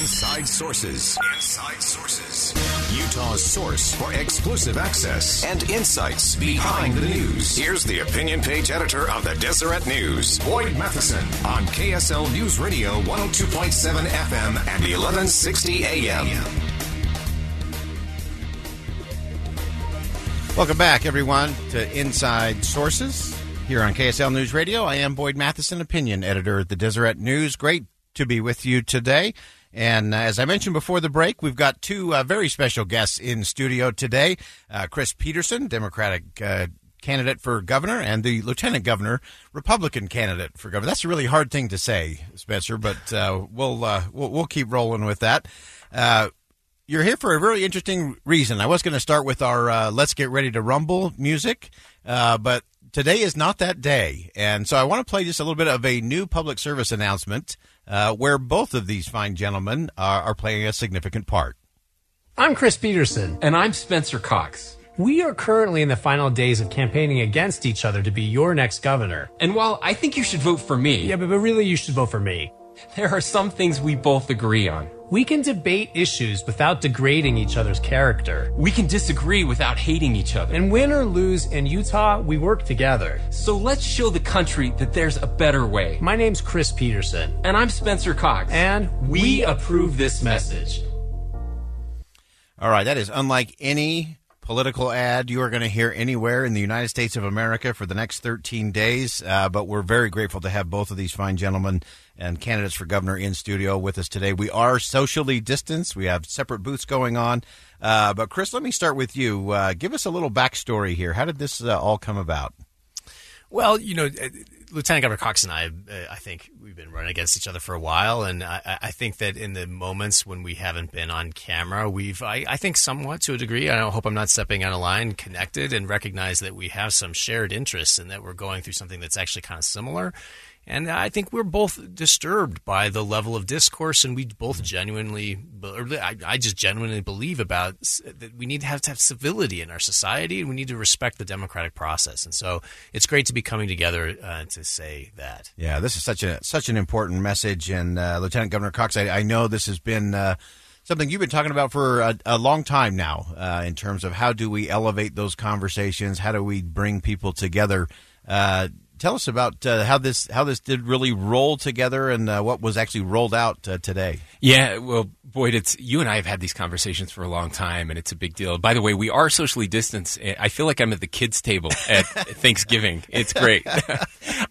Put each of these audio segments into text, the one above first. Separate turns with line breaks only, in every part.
Inside Sources. Inside Sources. Utah's source for exclusive access and insights behind the news. Here's the opinion page editor of the Deseret News, Boyd Matheson, on KSL News Radio 102.7 FM and 1160 AM.
Welcome back, everyone, to Inside Sources here on KSL News Radio. I am Boyd Matheson, opinion editor at the Deseret News. Great to be with you today. And uh, as I mentioned before the break, we've got two uh, very special guests in studio today uh, Chris Peterson, Democratic uh, candidate for governor, and the lieutenant governor, Republican candidate for governor. That's a really hard thing to say, Spencer, but uh, we'll, uh, we'll, we'll keep rolling with that you're here for a really interesting reason. I was going to start with our "Let's Get Ready to Rumble" music, but today is not that day, and so I want to play just a little bit of a new public service announcement uh, where both of these fine gentlemen are, are playing a significant part.
I'm Chris Peterson.
And I'm Spencer Cox.
We are currently in the final days of campaigning against each other to be your next governor.
And while I think you should vote for me,
Yeah, but, but really, you should vote for me.
There are some things we both agree on.
We can debate issues without degrading each other's character.
We can disagree without hating each other.
And win or lose in Utah, we work together.
so let's show the country that there's a better way.
My name's Chris Peterson.
And I'm Spencer Cox.
And
we approve this message.
All right, that is unlike any political ad you are going to hear anywhere in the United States of America for the next 13 days. Uh, but we're very grateful to have both of these fine gentlemen and candidates for governor in studio with us today. We are socially distanced. We have separate booths going on. Uh, but Chris, let me start with you. Uh, give us a little backstory here. How did this uh, all come about?
Well, you know, uh, Lieutenant Governor Cox and I, uh, I think we've been running against each other for a while, and I, I think that in the moments when we haven't been on camera, we've, I, I think, somewhat to a degree. I hope I'm not stepping out of line, connected, and recognize that we have some shared interests, and that we're going through something that's actually kind of similar. And I think we're both disturbed by the level of discourse, and we both genuinely, or I, I just genuinely believe about that we need to have to have civility in our society, and we need to respect the democratic process. And so, it's great to be coming together uh, to say that.
Yeah, this is such a such an important message, and uh, Lieutenant Governor Cox, I, I know this has been uh, something you've been talking about for a, a long time now, uh, in terms of how do we elevate those conversations, how do we bring people together. Uh, tell us about uh, how this how this did really roll together, and uh, what was actually rolled out uh, today.
Yeah, well, Boyd, it's you and I have had these conversations for a long time, and it's a big deal. By the way, we are socially distanced. I feel like I'm at the kids' table at Thanksgiving. It's great.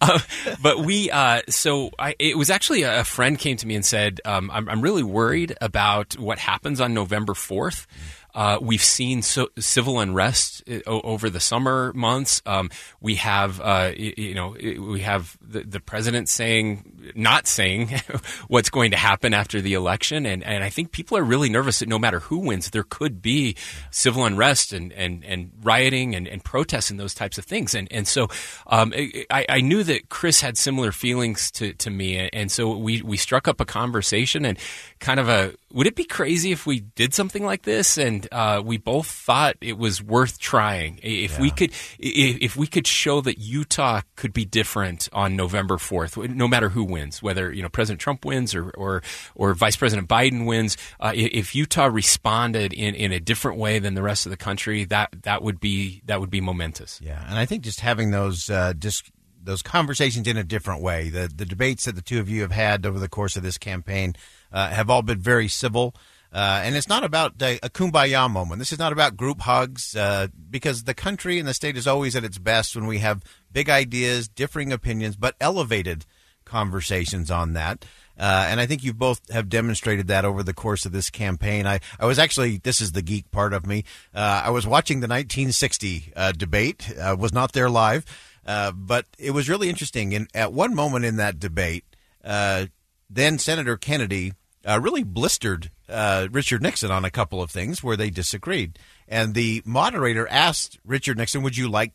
uh, but we, uh, so I, it was actually a friend came to me and said, um, I'm, I'm really worried about what happens on November 4th. Uh, we've seen so, civil unrest uh, over the summer months. Um, we have, uh, you know, we have the, the president saying, not saying what's going to happen after the election, and, and I think people are really nervous that no matter who wins, there could be civil unrest and, and, and rioting and, and protests and those types of things. And and so um, I, I knew that Chris had similar feelings to, to me, and so we we struck up a conversation and kind of a would it be crazy if we did something like this? And uh, we both thought it was worth trying. If we could, if, if we could show that Utah could be different on November fourth, no matter who wins, whether you know President Trump wins or or, or Vice President Biden wins, uh, if Utah responded in, in a different way than the rest of the country, that that would be that would be momentous.
Yeah, and I think just having those uh, dis- those conversations in a different way, the the debates that the two of you have had over the course of this campaign have all been very civil. Uh, and it's not about a, a kumbaya moment. This is not about group hugs, uh, because the country and the state is always at its best when we have big ideas, differing opinions, but elevated conversations on that. Uh, and I think you both have demonstrated that over the course of this campaign. I, I was actually, this is the geek part of me. Uh, I was watching the 1960 uh, debate, uh, was not there live, uh, but it was really interesting. And at one moment in that debate, uh, then Senator Kennedy uh, really blistered uh, Richard Nixon on a couple of things where they disagreed. And the moderator asked Richard Nixon, Would you like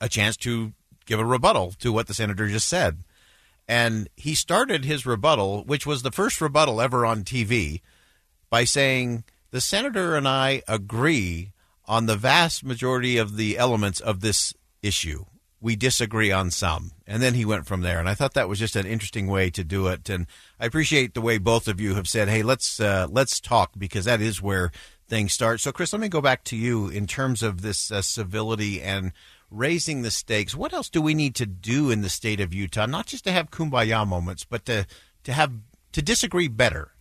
a chance to give a rebuttal to what the senator just said? And he started his rebuttal, which was the first rebuttal ever on TV, by saying, The senator and I agree on the vast majority of the elements of this issue. We disagree on some. And then he went from there. And I thought that was just an interesting way to do it. And I appreciate the way both of you have said, hey, let's, uh, let's talk because that is where things start. So, Chris, let me go back to you in terms of this uh, civility and raising the stakes. What else do we need to do in the state of Utah? Not just to have kumbaya moments, but to, to have, to disagree better.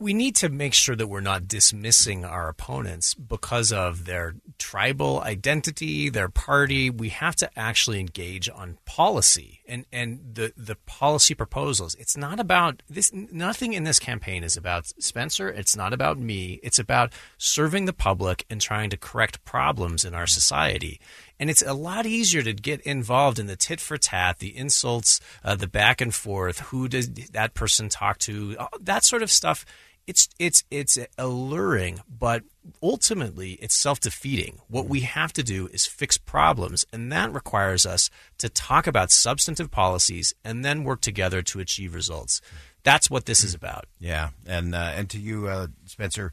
We need to make sure that we're not dismissing our opponents because of their tribal identity, their party. We have to actually engage on policy and, and the, the policy proposals. It's not about this. Nothing in this campaign is about Spencer. It's not about me. It's about serving the public and trying to correct problems in our society. And it's a lot easier to get involved in the tit for tat, the insults, uh, the back and forth. Who does that person talk to? That sort of stuff it's it's it's alluring, but ultimately it's self-defeating. What we have to do is fix problems, and that requires us to talk about substantive policies and then work together to achieve results. That's what this is about.
Yeah, and uh, and to you, uh, Spencer.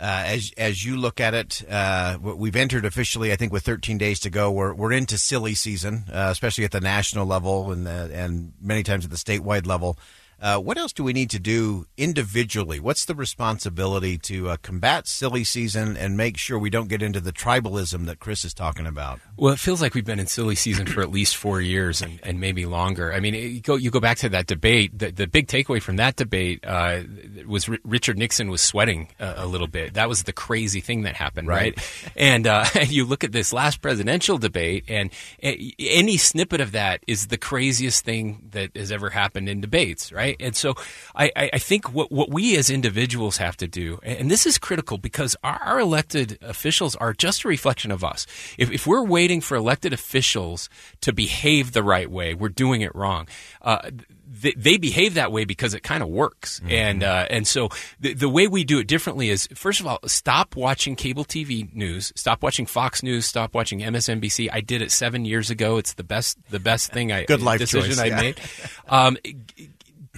Uh, as as you look at it, uh, we've entered officially. I think with 13 days to go, we're we're into silly season, uh, especially at the national level and uh, and many times at the statewide level. Uh, what else do we need to do individually? What's the responsibility to uh, combat silly season and make sure we don't get into the tribalism that Chris is talking about?
Well, it feels like we've been in silly season for at least four years and, and maybe longer. I mean, you go you go back to that debate. The, the big takeaway from that debate uh, was R- Richard Nixon was sweating a, a, little bit. That was the crazy thing that happened, right? right? and uh, you look at this last presidential debate, and any snippet of that is the craziest thing that has ever happened in debates, right? Right? And so I, I think what, what we as individuals have to do, and this is critical because our, our elected officials are just a reflection of us. If, if, we're waiting for elected officials to behave the right way, we're doing it wrong. Uh, they, they behave that way because it kind of works. Mm-hmm. And uh, and so the, the way we do it differently is first of all, stop watching cable TV news, stop watching Fox News, stop watching MSNBC. I did it seven years ago. It's the best the best thing I
good life
decision
choice,
I made. Um,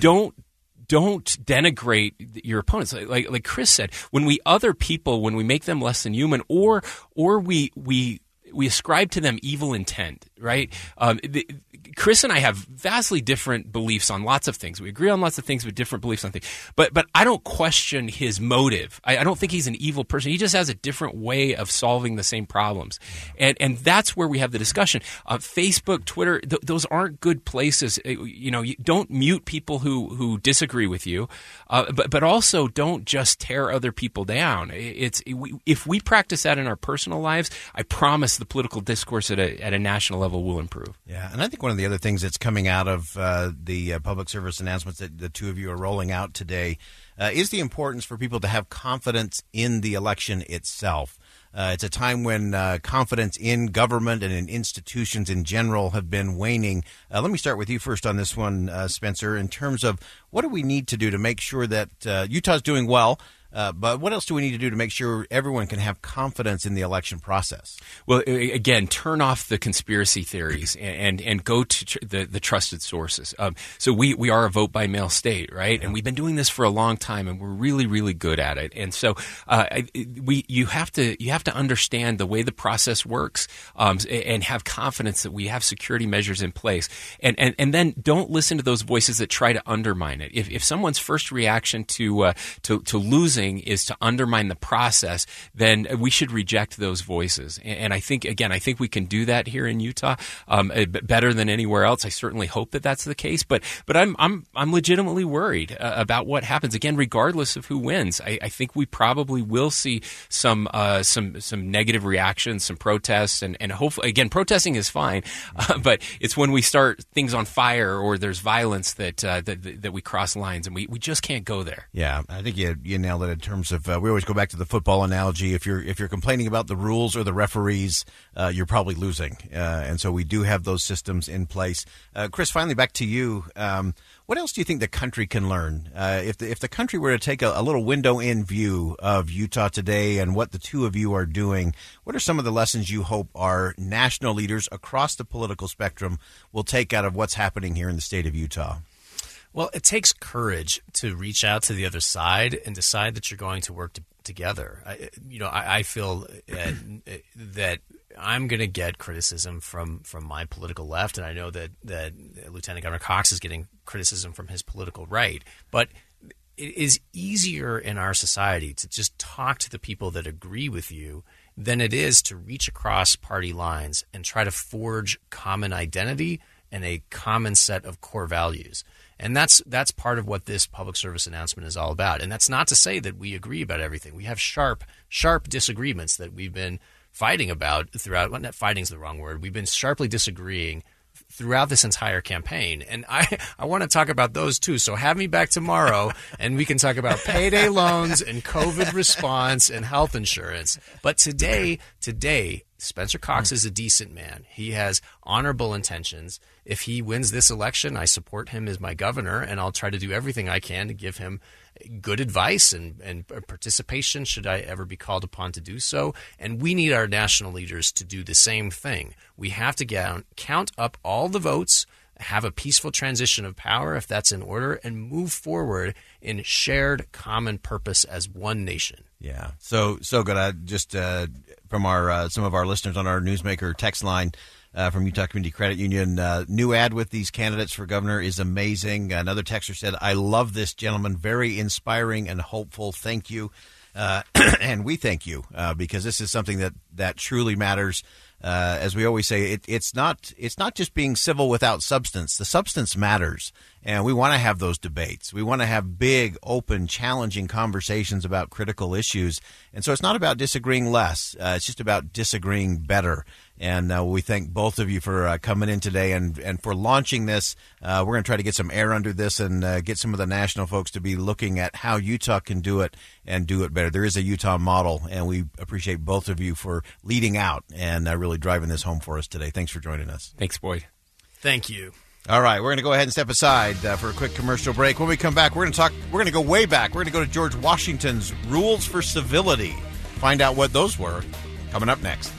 don't don't denigrate your opponents. Like, like, like Chris said when we other people when we make them less than human or or we we we ascribe to them evil intent right? Um, the, Chris and I have vastly different beliefs on lots of things. We agree on lots of things, but different beliefs on things. But but I don't question his motive. I, I don't think he's an evil person. He just has a different way of solving the same problems, and and that's where we have the discussion. Uh, Facebook, Twitter, th- those aren't good places. Uh, you know, you don't mute people who who disagree with you, uh, but but also don't just tear other people down. It's if we practice that in our personal lives, I promise the political discourse at a at a national level will improve.
Yeah, and I think one of the other things that's coming out of uh, the uh, public service announcements that the two of you are rolling out today uh, is the importance for people to have confidence in the election itself. Uh, it's a time when uh, confidence in government and in institutions in general have been waning. Let me start with you first on this one, Spencer. In terms of what do we need to do to make sure that Utah's doing well, uh, but what else do we need to do to make sure everyone can have confidence in the election process?
Well, again, turn off the conspiracy theories and and, and go to tr- the, the trusted sources. Um, so we, we are a vote by mail state, right? Yeah. And we've been doing this for a long time, and we're really really good at it. And so uh, we you have to you have to understand the way the process works um, and have confidence that we have security measures in place. And and, and then don't listen to those voices that try to undermine it. If, if someone's first reaction to uh, to to losing is to undermine the process, then we should reject those voices. And I think, again, I think we can do that here in Utah um, better than anywhere else. I certainly hope that that's the case. But but I'm I'm I'm legitimately worried uh, about what happens. Again, regardless of who wins, I, I think we probably will see some uh, some some negative reactions, some protests, and and hopefully, again, protesting is fine, uh, but it's when we start things on fire or there's violence that uh, that, that we cross lines, and we, we just can't go there.
Yeah, I think you you nailed it in terms of uh, we always go back to the football analogy. If you're if you're complaining about the rules or the referees, uh, you're probably losing. Uh, and so we do have those systems in place. Uh, Chris, finally back to you. Um, what else do you think the country can learn? Uh, if the if the country were to take a, a, little window in view of Utah today and what the two of you are doing, what are some of the lessons you hope our national leaders across the political spectrum will take out of what's happening here in the state of Utah?
Well, it takes courage to reach out to the other side and decide that you're going to work to, together. I, you know, I, I feel uh, that, that I'm going to get criticism from from my political left, and I know that that Lieutenant Governor Cox is getting criticism from his political right. But it is easier in our society to just talk to the people that agree with you than it is to reach across party lines and try to forge common identity and a common set of core values. And that's that's part of what this public service announcement is all about. And that's not to say that we agree about everything. We have sharp sharp disagreements that we've been fighting about throughout. Well, not fighting is the wrong word. We've been sharply disagreeing throughout this entire campaign. And I, I want to talk about those too. So have me back tomorrow and we can talk about payday loans and COVID response and health insurance. But today, today, Spencer Cox is a decent man. He has honorable intentions. If he wins this election, I support him as my governor and I'll try to do everything I can to give him good advice and, and participation should I ever be called upon to do so. And we need our national leaders to do the same thing. We have to get, count up all the votes, have a peaceful transition of power if that's in order, and move forward in shared common purpose as one nation.
Yeah, so so good. I just uh, from our uh, some of our listeners on our newsmaker text line uh, from Utah Community Credit Union. Uh, new ad with these candidates for governor is amazing. Another texter said, I love this gentleman. Very inspiring and hopeful. Thank you. Uh, and we thank you uh, because this is something that, that truly matters. Uh, as we always say, it, it's not it's not just being civil without substance. The substance matters, and we want to have those debates. We want to have big, open, challenging conversations about critical issues. And so it's not about disagreeing less. Uh, it's just about disagreeing better. And uh, we thank both of you for uh, coming in today and, and for launching this. Uh, we're going to try to get some air under this and uh, get some of the national folks to be looking at how Utah can do it and do it better. There is a Utah model, and we appreciate both of you for leading out and uh, really driving this home for us today. Thanks for joining us.
Thanks, Boyd.
Thank you.
All right, we're going to go ahead and step aside uh, for a quick commercial break. When we come back, we're going to talk. We're going to go way back. We're going to go to George Washington's rules for civility. Find out what those were. Coming up next.